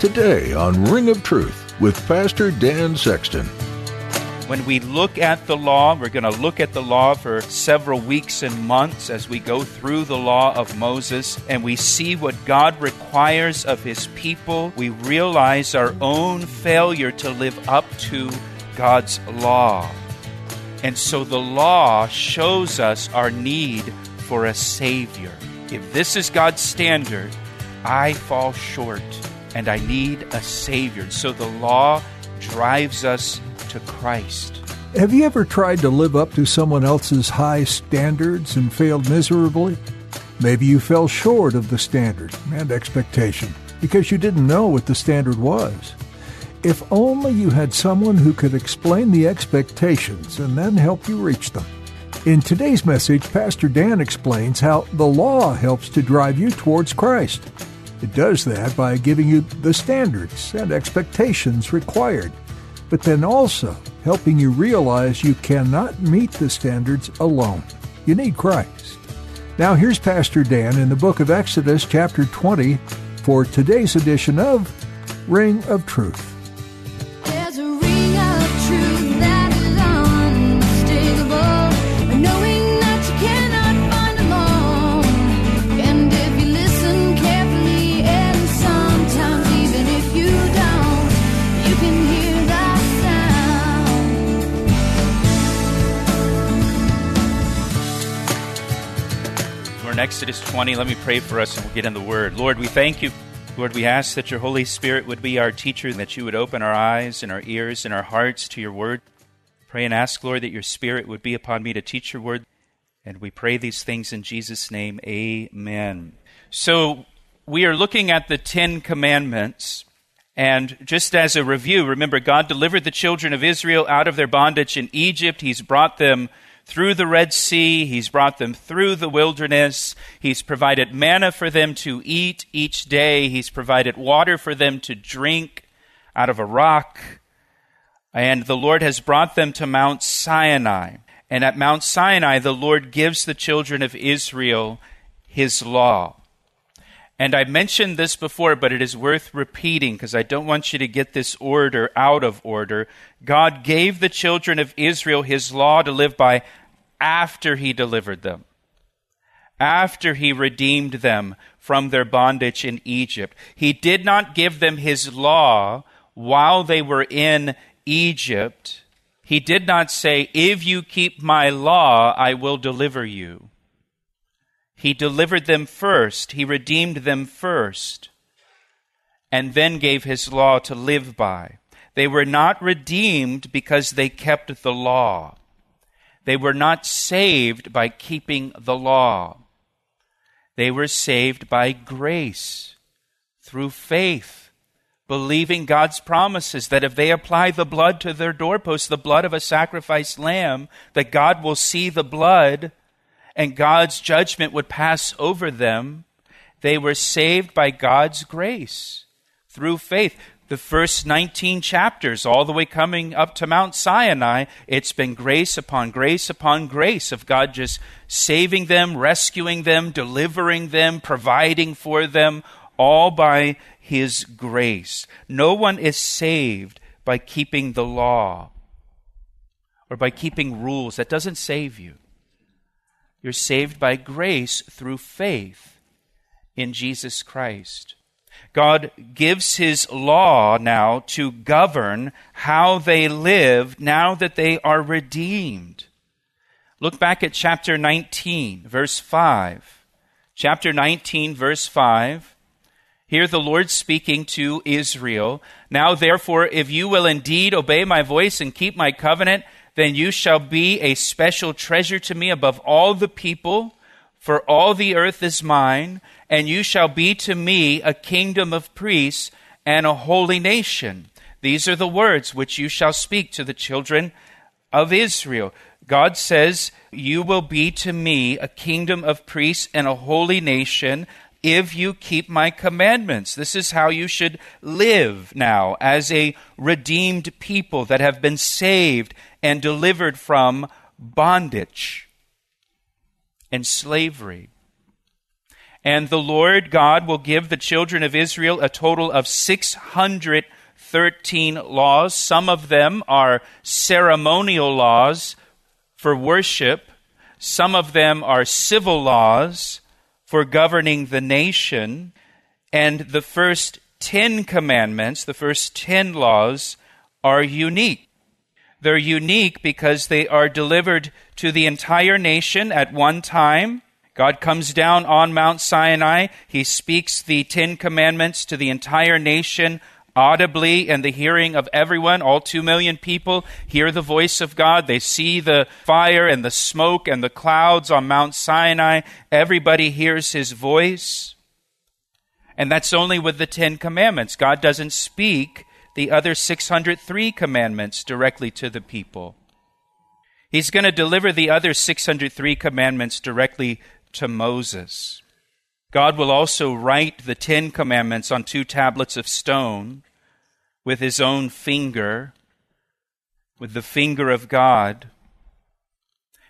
Today on Ring of Truth with Pastor Dan Sexton. When we look at the law, we're going to look at the law for several weeks and months as we go through the law of Moses and we see what God requires of his people. We realize our own failure to live up to God's law. And so the law shows us our need for a Savior. If this is God's standard, I fall short and I need a Savior. So the law drives us to Christ. Have you ever tried to live up to someone else's high standards and failed miserably? Maybe you fell short of the standard and expectation because you didn't know what the standard was. If only you had someone who could explain the expectations and then help you reach them. In today's message, Pastor Dan explains how the law helps to drive you towards Christ. It does that by giving you the standards and expectations required, but then also helping you realize you cannot meet the standards alone. You need Christ. Now, here's Pastor Dan in the book of Exodus, chapter 20, for today's edition of Ring of Truth. Exodus 20. Let me pray for us and we'll get in the Word. Lord, we thank you. Lord, we ask that your Holy Spirit would be our teacher, that you would open our eyes and our ears and our hearts to your Word. Pray and ask, Lord, that your Spirit would be upon me to teach your Word. And we pray these things in Jesus' name. Amen. So, we are looking at the Ten Commandments. And just as a review, remember, God delivered the children of Israel out of their bondage in Egypt. He's brought them through the Red Sea. He's brought them through the wilderness. He's provided manna for them to eat each day. He's provided water for them to drink out of a rock. And the Lord has brought them to Mount Sinai. And at Mount Sinai, the Lord gives the children of Israel his law. And I mentioned this before, but it is worth repeating because I don't want you to get this order out of order. God gave the children of Israel his law to live by after he delivered them, after he redeemed them from their bondage in Egypt. He did not give them his law while they were in Egypt. He did not say, If you keep my law, I will deliver you. He delivered them first, he redeemed them first, and then gave his law to live by. They were not redeemed because they kept the law. They were not saved by keeping the law. They were saved by grace through faith, believing God's promises that if they apply the blood to their doorposts, the blood of a sacrificed lamb, that God will see the blood and God's judgment would pass over them. They were saved by God's grace through faith the first 19 chapters, all the way coming up to Mount Sinai, it's been grace upon grace upon grace of God just saving them, rescuing them, delivering them, providing for them, all by His grace. No one is saved by keeping the law or by keeping rules. That doesn't save you. You're saved by grace through faith in Jesus Christ. God gives his law now to govern how they live now that they are redeemed. Look back at chapter 19, verse 5. Chapter 19, verse 5. Here the Lord speaking to Israel. Now therefore, if you will indeed obey my voice and keep my covenant, then you shall be a special treasure to me above all the people For all the earth is mine, and you shall be to me a kingdom of priests and a holy nation. These are the words which you shall speak to the children of Israel. God says, You will be to me a kingdom of priests and a holy nation if you keep my commandments. This is how you should live now as a redeemed people that have been saved and delivered from bondage and slavery. And the Lord God will give the children of Israel a total of 613 laws. Some of them are ceremonial laws for worship, some of them are civil laws for governing the nation. And the first 10 commandments, the first 10 laws, are unique. They're unique because they are delivered to the entire nation at one time. God comes down on Mount Sinai. He speaks the Ten Commandments to the entire nation audibly in the hearing of everyone. All two million people hear the voice of God. They see the fire and the smoke and the clouds on Mount Sinai. Everybody hears his voice. And that's only with the Ten Commandments. God doesn't speak the other 603 commandments directly to the people. He's going to deliver the other 603 commandments directly to Moses. God will also write the Ten Commandments on two tablets of stone with his own finger, with the finger of God.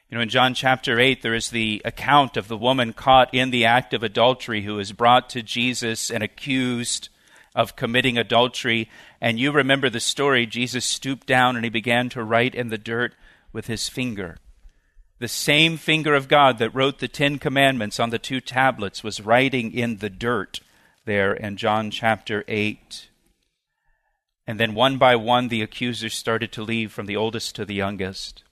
You know, in John chapter 8, there is the account of the woman caught in the act of adultery who is brought to Jesus and accused of committing adultery. And you remember the story. Jesus stooped down and he began to write in the dirt with his finger. The same finger of God that wrote the Ten Commandments on the two tablets was writing in the dirt there in John chapter 8. And then one by one, the accusers started to leave from the oldest to the youngest.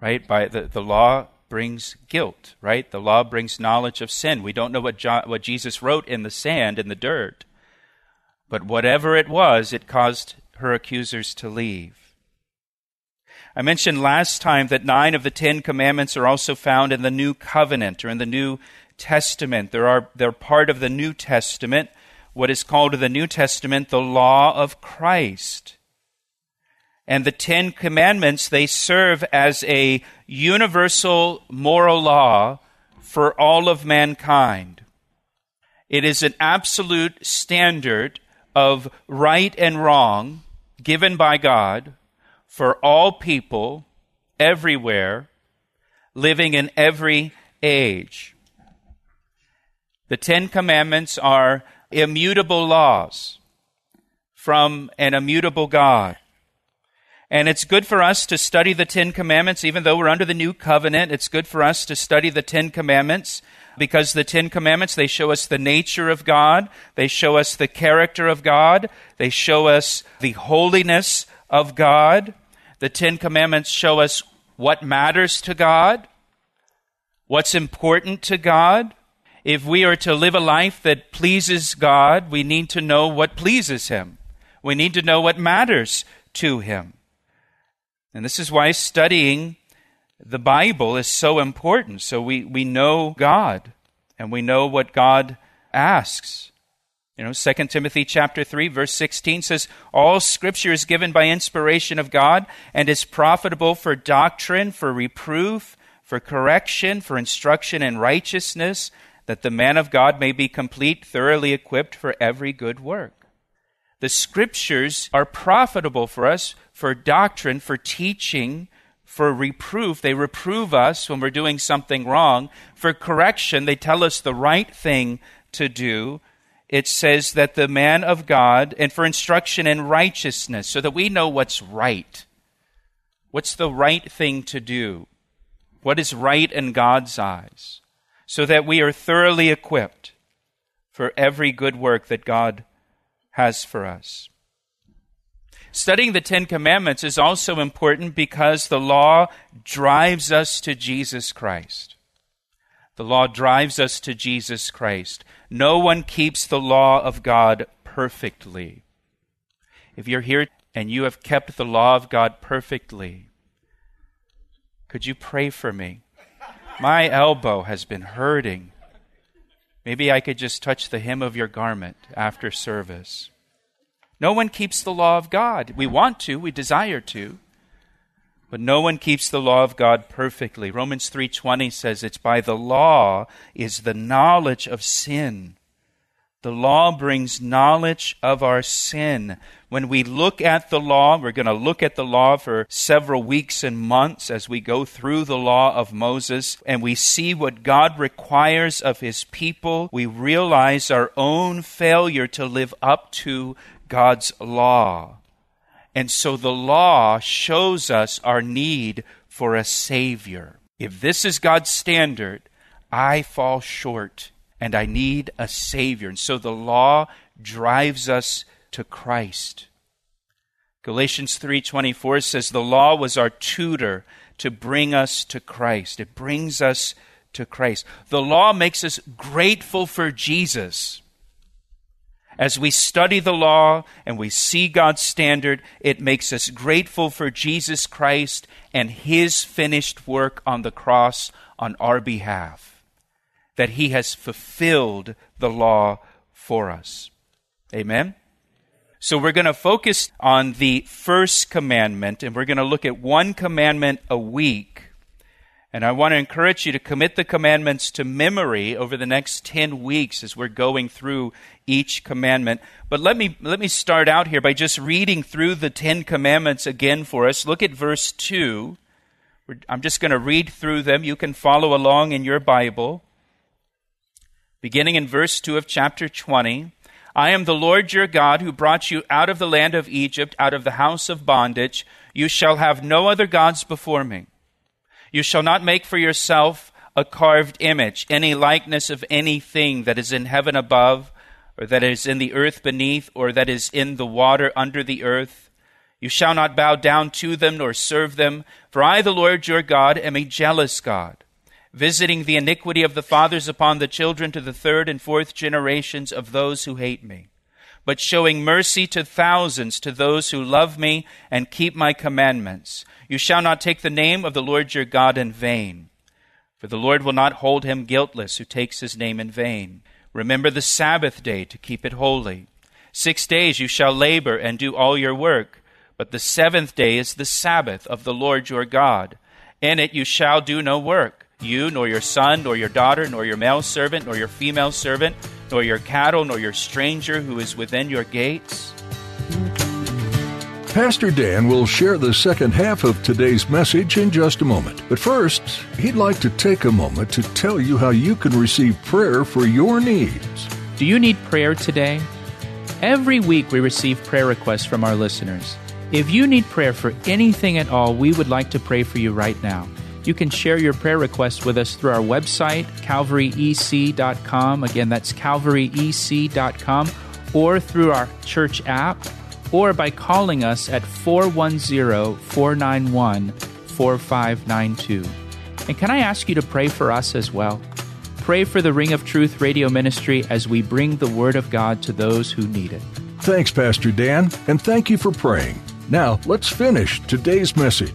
Right? By the, the law brings guilt, right? The law brings knowledge of sin. We don't know what, what Jesus wrote in the sand, in the dirt. But whatever it was, it caused her accusers to leave. I mentioned last time that nine of the Ten Commandments are also found in the New Covenant or in the New Testament. There are, they're part of the New Testament, what is called the New Testament the law of Christ. And the Ten Commandments, they serve as a universal moral law for all of mankind. It is an absolute standard of right and wrong given by God for all people, everywhere, living in every age. The Ten Commandments are immutable laws from an immutable God. And it's good for us to study the Ten Commandments, even though we're under the new covenant. It's good for us to study the Ten Commandments because the Ten Commandments, they show us the nature of God. They show us the character of God. They show us the holiness of God. The Ten Commandments show us what matters to God, what's important to God. If we are to live a life that pleases God, we need to know what pleases Him. We need to know what matters to Him. And this is why studying the Bible is so important. So we, we know God and we know what God asks. You know, 2 Timothy chapter 3 verse 16 says all scripture is given by inspiration of God and is profitable for doctrine, for reproof, for correction, for instruction in righteousness, that the man of God may be complete, thoroughly equipped for every good work. The scriptures are profitable for us for doctrine, for teaching, for reproof. They reprove us when we're doing something wrong. For correction, they tell us the right thing to do it says that the man of God, and for instruction in righteousness, so that we know what's right. What's the right thing to do? What is right in God's eyes? So that we are thoroughly equipped for every good work that God has for us. Studying the Ten Commandments is also important because the law drives us to Jesus Christ. The law drives us to Jesus Christ. No one keeps the law of God perfectly. If you're here and you have kept the law of God perfectly, could you pray for me? My elbow has been hurting. Maybe I could just touch the hem of your garment after service. No one keeps the law of God. We want to, we desire to. But no one keeps the law of God perfectly. Romans 3:20 says it's by the law is the knowledge of sin. The law brings knowledge of our sin. When we look at the law, we're going to look at the law for several weeks and months as we go through the law of Moses and we see what God requires of his people. We realize our own failure to live up to God's law. And so the law shows us our need for a Savior. If this is God's standard, I fall short and I need a Savior. And so the law drives us to Christ. Galatians 3:24 says the law was our tutor to bring us to Christ. It brings us to Christ. The law makes us grateful for Jesus. As we study the law and we see God's standard, it makes us grateful for Jesus Christ and his finished work on the cross on our behalf. That he has fulfilled the law for us. Amen? So we're going to focus on the first commandment and we're going to look at one commandment a week and I want to encourage you to commit the commandments to memory over the next 10 weeks as we're going through each commandment. But let me, let me start out here by just reading through the 10 commandments again for us. Look at verse 2. I'm just going to read through them. You can follow along in your Bible. Beginning in verse 2 of chapter 20. I am the Lord your God who brought you out of the land of Egypt, out of the house of bondage. You shall have no other gods before me. You shall not make for yourself a carved image, any likeness of anything that is in heaven above, or that is in the earth beneath, or that is in the water under the earth. You shall not bow down to them nor serve them, for I, the Lord your God, am a jealous God, visiting the iniquity of the fathers upon the children to the third and fourth generations of those who hate me, but showing mercy to thousands to those who love me and keep my commandments. You shall not take the name of the Lord your God in vain, for the Lord will not hold him guiltless who takes his name in vain. Remember the Sabbath day to keep it holy. Six days you shall labor and do all your work, but the seventh day is the Sabbath of the Lord your God. In it you shall do no work, you, nor your son, nor your daughter, nor your male servant, nor your female servant, nor your cattle, nor your stranger who is within your gates. Pastor Dan will share the second half of today's message in just a moment. But first, he'd like to take a moment to tell you how you can receive prayer for your needs. Do you need prayer today? Every week we receive prayer requests from our listeners. If you need prayer for anything at all, we would like to pray for you right now. You can share your prayer requests with us through our website, calvaryec.com. Again, that's calvaryec.com, or through our church app or by calling us at 410 491 4592. And can I ask you to pray for us as well? Pray for the Ring of Truth radio ministry as we bring the Word of God to those who need it. Thanks, Pastor Dan, and thank you for praying. Now, let's finish today's message.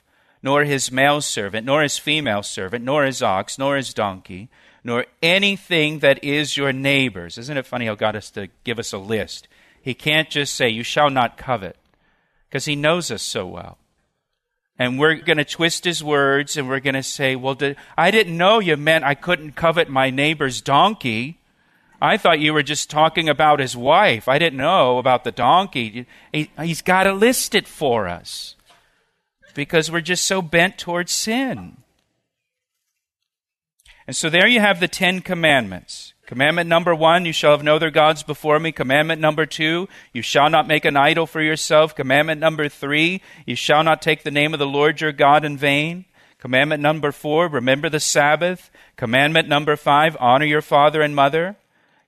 nor his male servant, nor his female servant, nor his ox, nor his donkey nor anything that is your neighbor's. Isn't it funny how God has to give us a list? He can't just say, You shall not covet, because He knows us so well. And we're going to twist His words and we're going to say, Well, did, I didn't know you meant I couldn't covet my neighbor's donkey. I thought you were just talking about his wife. I didn't know about the donkey. He, he's got to list it for us because we're just so bent towards sin. And so there you have the Ten Commandments. Commandment number one, you shall have no other gods before me. Commandment number two, you shall not make an idol for yourself. Commandment number three, you shall not take the name of the Lord your God in vain. Commandment number four, remember the Sabbath. Commandment number five, honor your father and mother.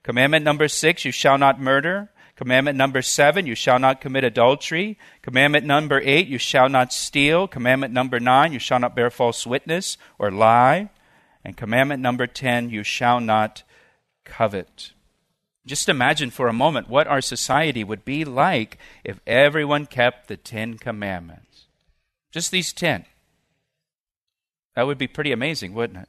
Commandment number six, you shall not murder. Commandment number seven, you shall not commit adultery. Commandment number eight, you shall not steal. Commandment number nine, you shall not bear false witness or lie. And commandment number ten, you shall not covet. Just imagine for a moment what our society would be like if everyone kept the Ten Commandments. Just these ten. That would be pretty amazing, wouldn't it?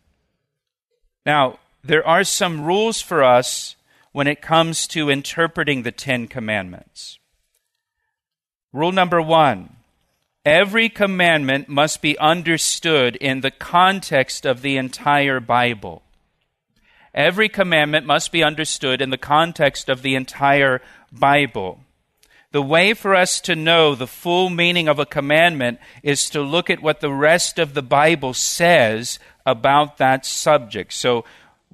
Now, there are some rules for us when it comes to interpreting the Ten Commandments. Rule number one every commandment must be understood in the context of the entire Bible. Every commandment must be understood in the context of the entire Bible. The way for us to know the full meaning of a commandment is to look at what the rest of the Bible says about that subject. So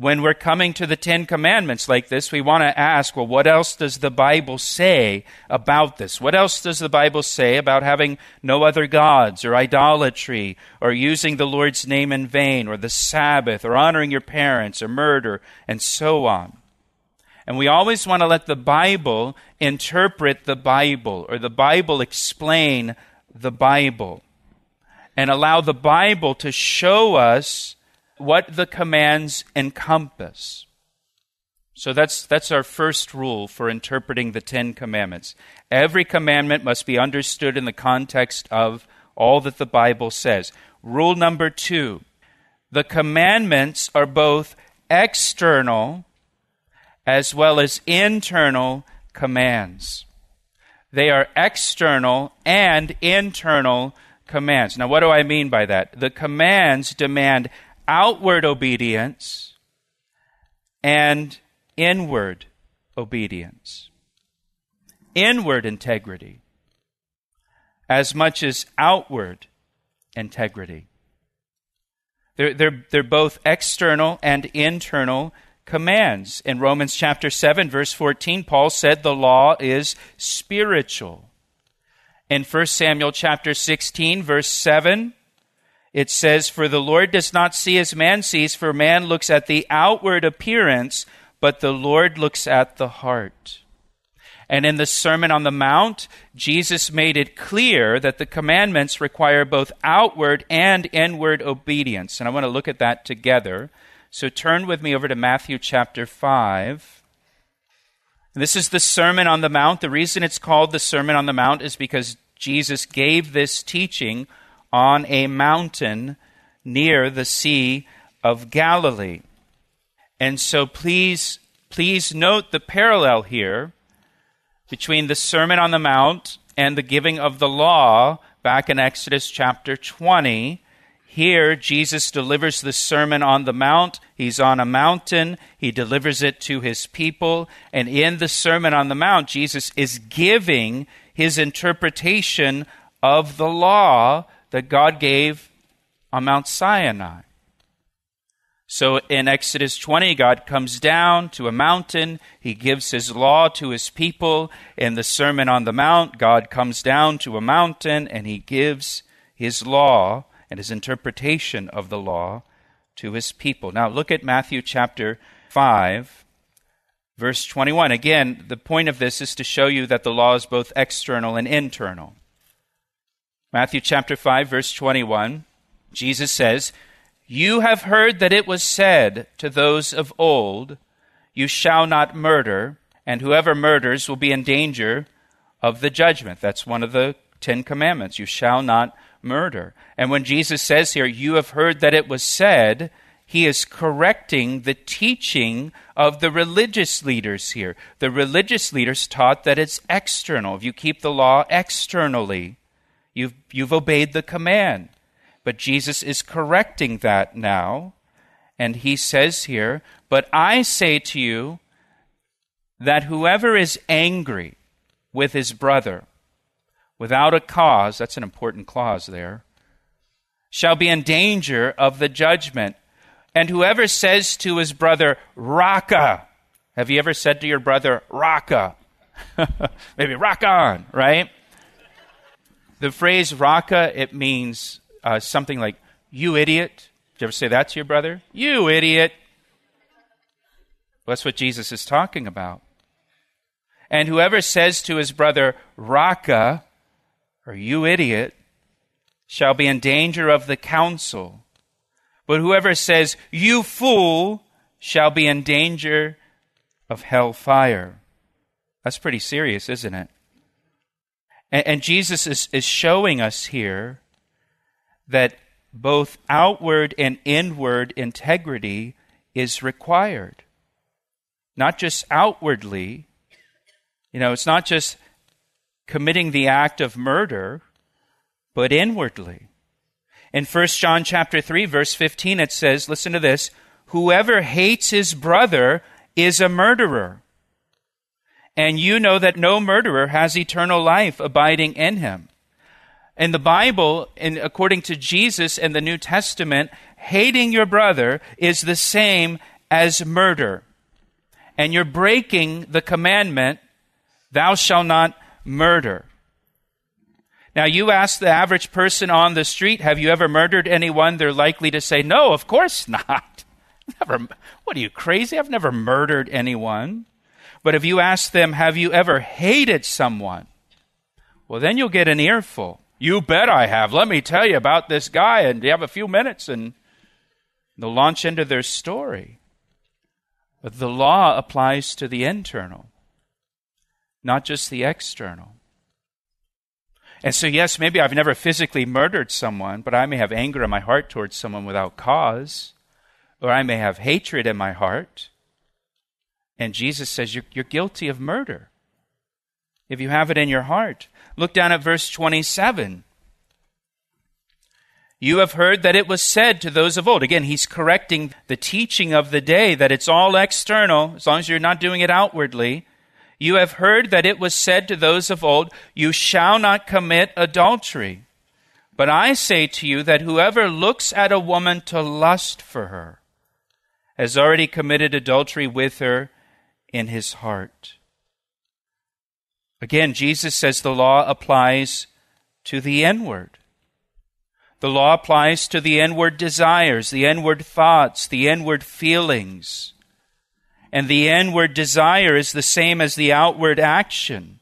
when we're coming to the Ten Commandments like this, we want to ask, well, what else does the Bible say about this? What else does the Bible say about having no other gods or idolatry or using the Lord's name in vain or the Sabbath or honoring your parents or murder and so on? And we always want to let the Bible interpret the Bible or the Bible explain the Bible and allow the Bible to show us what the commands encompass. So that's, that's our first rule for interpreting the Ten Commandments. Every commandment must be understood in the context of all that the Bible says. Rule number two the commandments are both external as well as internal commands. They are external and internal commands. Now, what do I mean by that? The commands demand outward obedience and inward obedience. Inward integrity as much as outward integrity. They're, they're, they're both external and internal commands. In Romans chapter 7, verse 14, Paul said the law is spiritual. In 1 Samuel chapter 16, verse 7, it says, For the Lord does not see as man sees, for man looks at the outward appearance, but the Lord looks at the heart. And in the Sermon on the Mount, Jesus made it clear that the commandments require both outward and inward obedience. And I want to look at that together. So turn with me over to Matthew chapter 5. This is the Sermon on the Mount. The reason it's called the Sermon on the Mount is because Jesus gave this teaching on a mountain near the Sea of Galilee. And so please, please note the parallel here between the Sermon on the Mount and the giving of the law back in Exodus chapter 20. Here, Jesus delivers the Sermon on the Mount. He's on a mountain. He delivers it to his people. And in the Sermon on the Mount, Jesus is giving his interpretation of the law that God gave on Mount Sinai. So in Exodus 20, God comes down to a mountain. He gives his law to his people. In the Sermon on the Mount, God comes down to a mountain and he gives his law and his interpretation of the law to his people. Now look at Matthew chapter 5, verse 21. Again, the point of this is to show you that the law is both external and internal. Matthew chapter 5, verse 21, Jesus says, You have heard that it was said to those of old, You shall not murder, and whoever murders will be in danger of the judgment. That's one of the Ten Commandments. You shall not murder. And when Jesus says here, You have heard that it was said, he is correcting the teaching of the religious leaders here. The religious leaders taught that it's external. If you keep the law externally, You've, you've obeyed the command. But Jesus is correcting that now. And he says here, But I say to you that whoever is angry with his brother without a cause, that's an important clause there, shall be in danger of the judgment. And whoever says to his brother, Raca, have you ever said to your brother, Raca? Maybe rock on, right? The phrase raca, it means uh, something like You idiot. Did you ever say that to your brother? You idiot. That's what Jesus is talking about. And whoever says to his brother, Raca, or you idiot, shall be in danger of the council. But whoever says, you fool, shall be in danger of hell fire. That's pretty serious, isn't it? And, and Jesus is, is showing us here that both outward and inward integrity is required. Not just outwardly, you know, it's not just committing the act of murder, but inwardly. In 1 John chapter 3 verse 15 it says, listen to this, whoever hates his brother is a murderer. And you know that no murderer has eternal life abiding in him. In the Bible, in, according to Jesus and the New Testament, hating your brother is the same as murder. And you're breaking the commandment Thou shalt not murder. Now, you ask the average person on the street, have you ever murdered anyone? They're likely to say, no, of course not. Never, what are you, crazy? I've never murdered anyone. But if you ask them, have you ever hated someone? Well, then you'll get an earful. You bet I have. Let me tell you about this guy. And you have a few minutes and they'll launch into their story. But the law applies to the internal not just the external. And so, yes, maybe I've never physically murdered someone, but I may have anger in my heart towards someone without cause, or I may have hatred in my heart. And Jesus says, You're, you're guilty of murder if you have it in your heart. Look down at verse 27. You have heard that it was said to those of old. Again, he's correcting the teaching of the day that it's all external, as long as you're not doing it outwardly. You have heard that it was said to those of old, You shall not commit adultery. But I say to you that whoever looks at a woman to lust for her has already committed adultery with her in his heart. Again, Jesus says the law applies to the inward. The law applies to the inward desires, the inward thoughts, the inward feelings and the inward desire is the same as the outward action.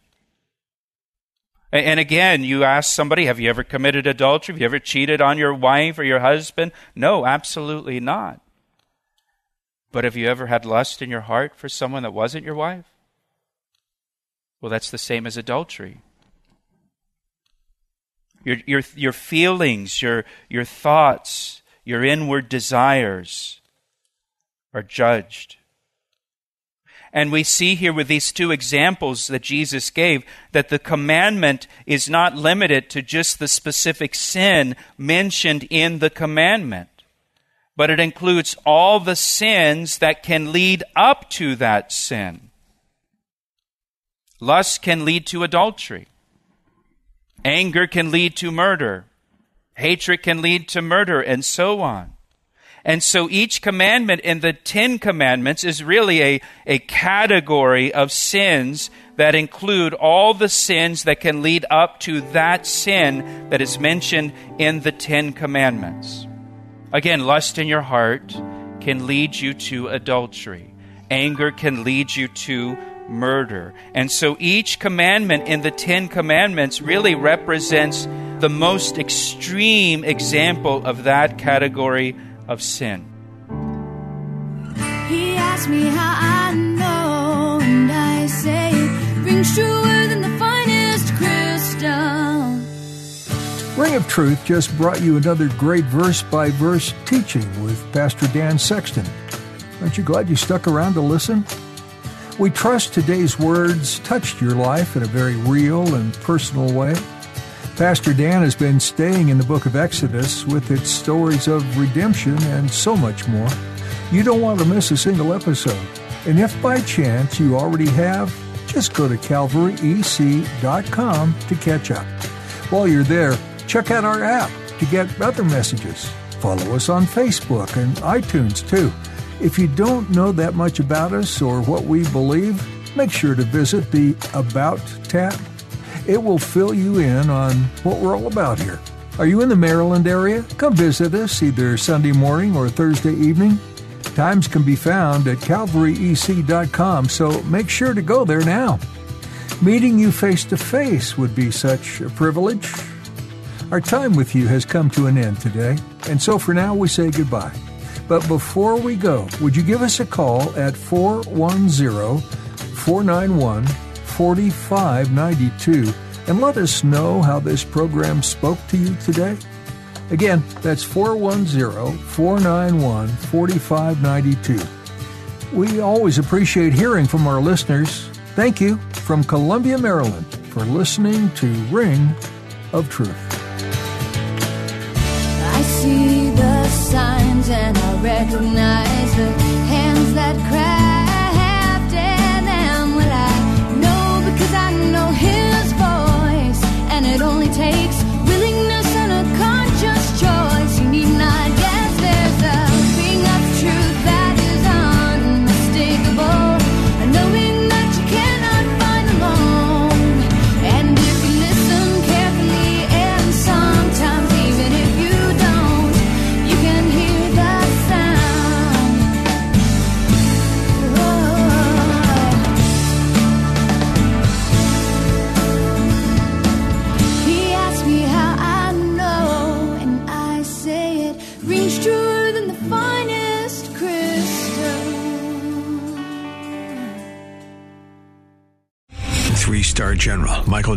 And again, you ask somebody, have you ever committed adultery? Have you ever cheated on your wife or your husband? No, absolutely not. But have you ever had lust in your heart for someone that wasn't your wife? Well, that's the same as adultery. Your, your, your feelings, your, your thoughts, your inward desires are judged. And we see here with these two examples that Jesus gave that the commandment is not limited to just the specific sin mentioned in the commandment, but it includes all the sins that can lead up to that sin. Lust can lead to adultery. Anger can lead to murder. Hatred can lead to murder, and so on. And so each commandment in the Ten Commandments is really a, a category of sins that include all the sins that can lead up to that sin that is mentioned in the Ten Commandments. Again, lust in your heart can lead you to adultery, anger can lead you to murder. And so each commandment in the Ten Commandments really represents the most extreme example of that category of sin. He asked me how I Ring of Truth just brought you another great verse by verse teaching with Pastor Dan Sexton. Aren't you glad you stuck around to listen? We trust today's words touched your life in a very real and personal way. Pastor Dan has been staying in the book of Exodus with its stories of redemption and so much more. You don't want to miss a single episode. And if by chance you already have, just go to calvaryec.com to catch up. While you're there, check out our app to get other messages. Follow us on Facebook and iTunes too. If you don't know that much about us or what we believe, make sure to visit the About tab it will fill you in on what we're all about here. Are you in the Maryland area? Come visit us either Sunday morning or Thursday evening. Times can be found at calvaryec.com, so make sure to go there now. Meeting you face to face would be such a privilege. Our time with you has come to an end today, and so for now we say goodbye. But before we go, would you give us a call at 410 491 4592 and let us know how this program spoke to you today? Again, that's 410 491 4592. We always appreciate hearing from our listeners. Thank you from Columbia, Maryland, for listening to Ring of Truth. The signs and I recognize the hands that crafted them. Well, I know because I know His voice, and it only takes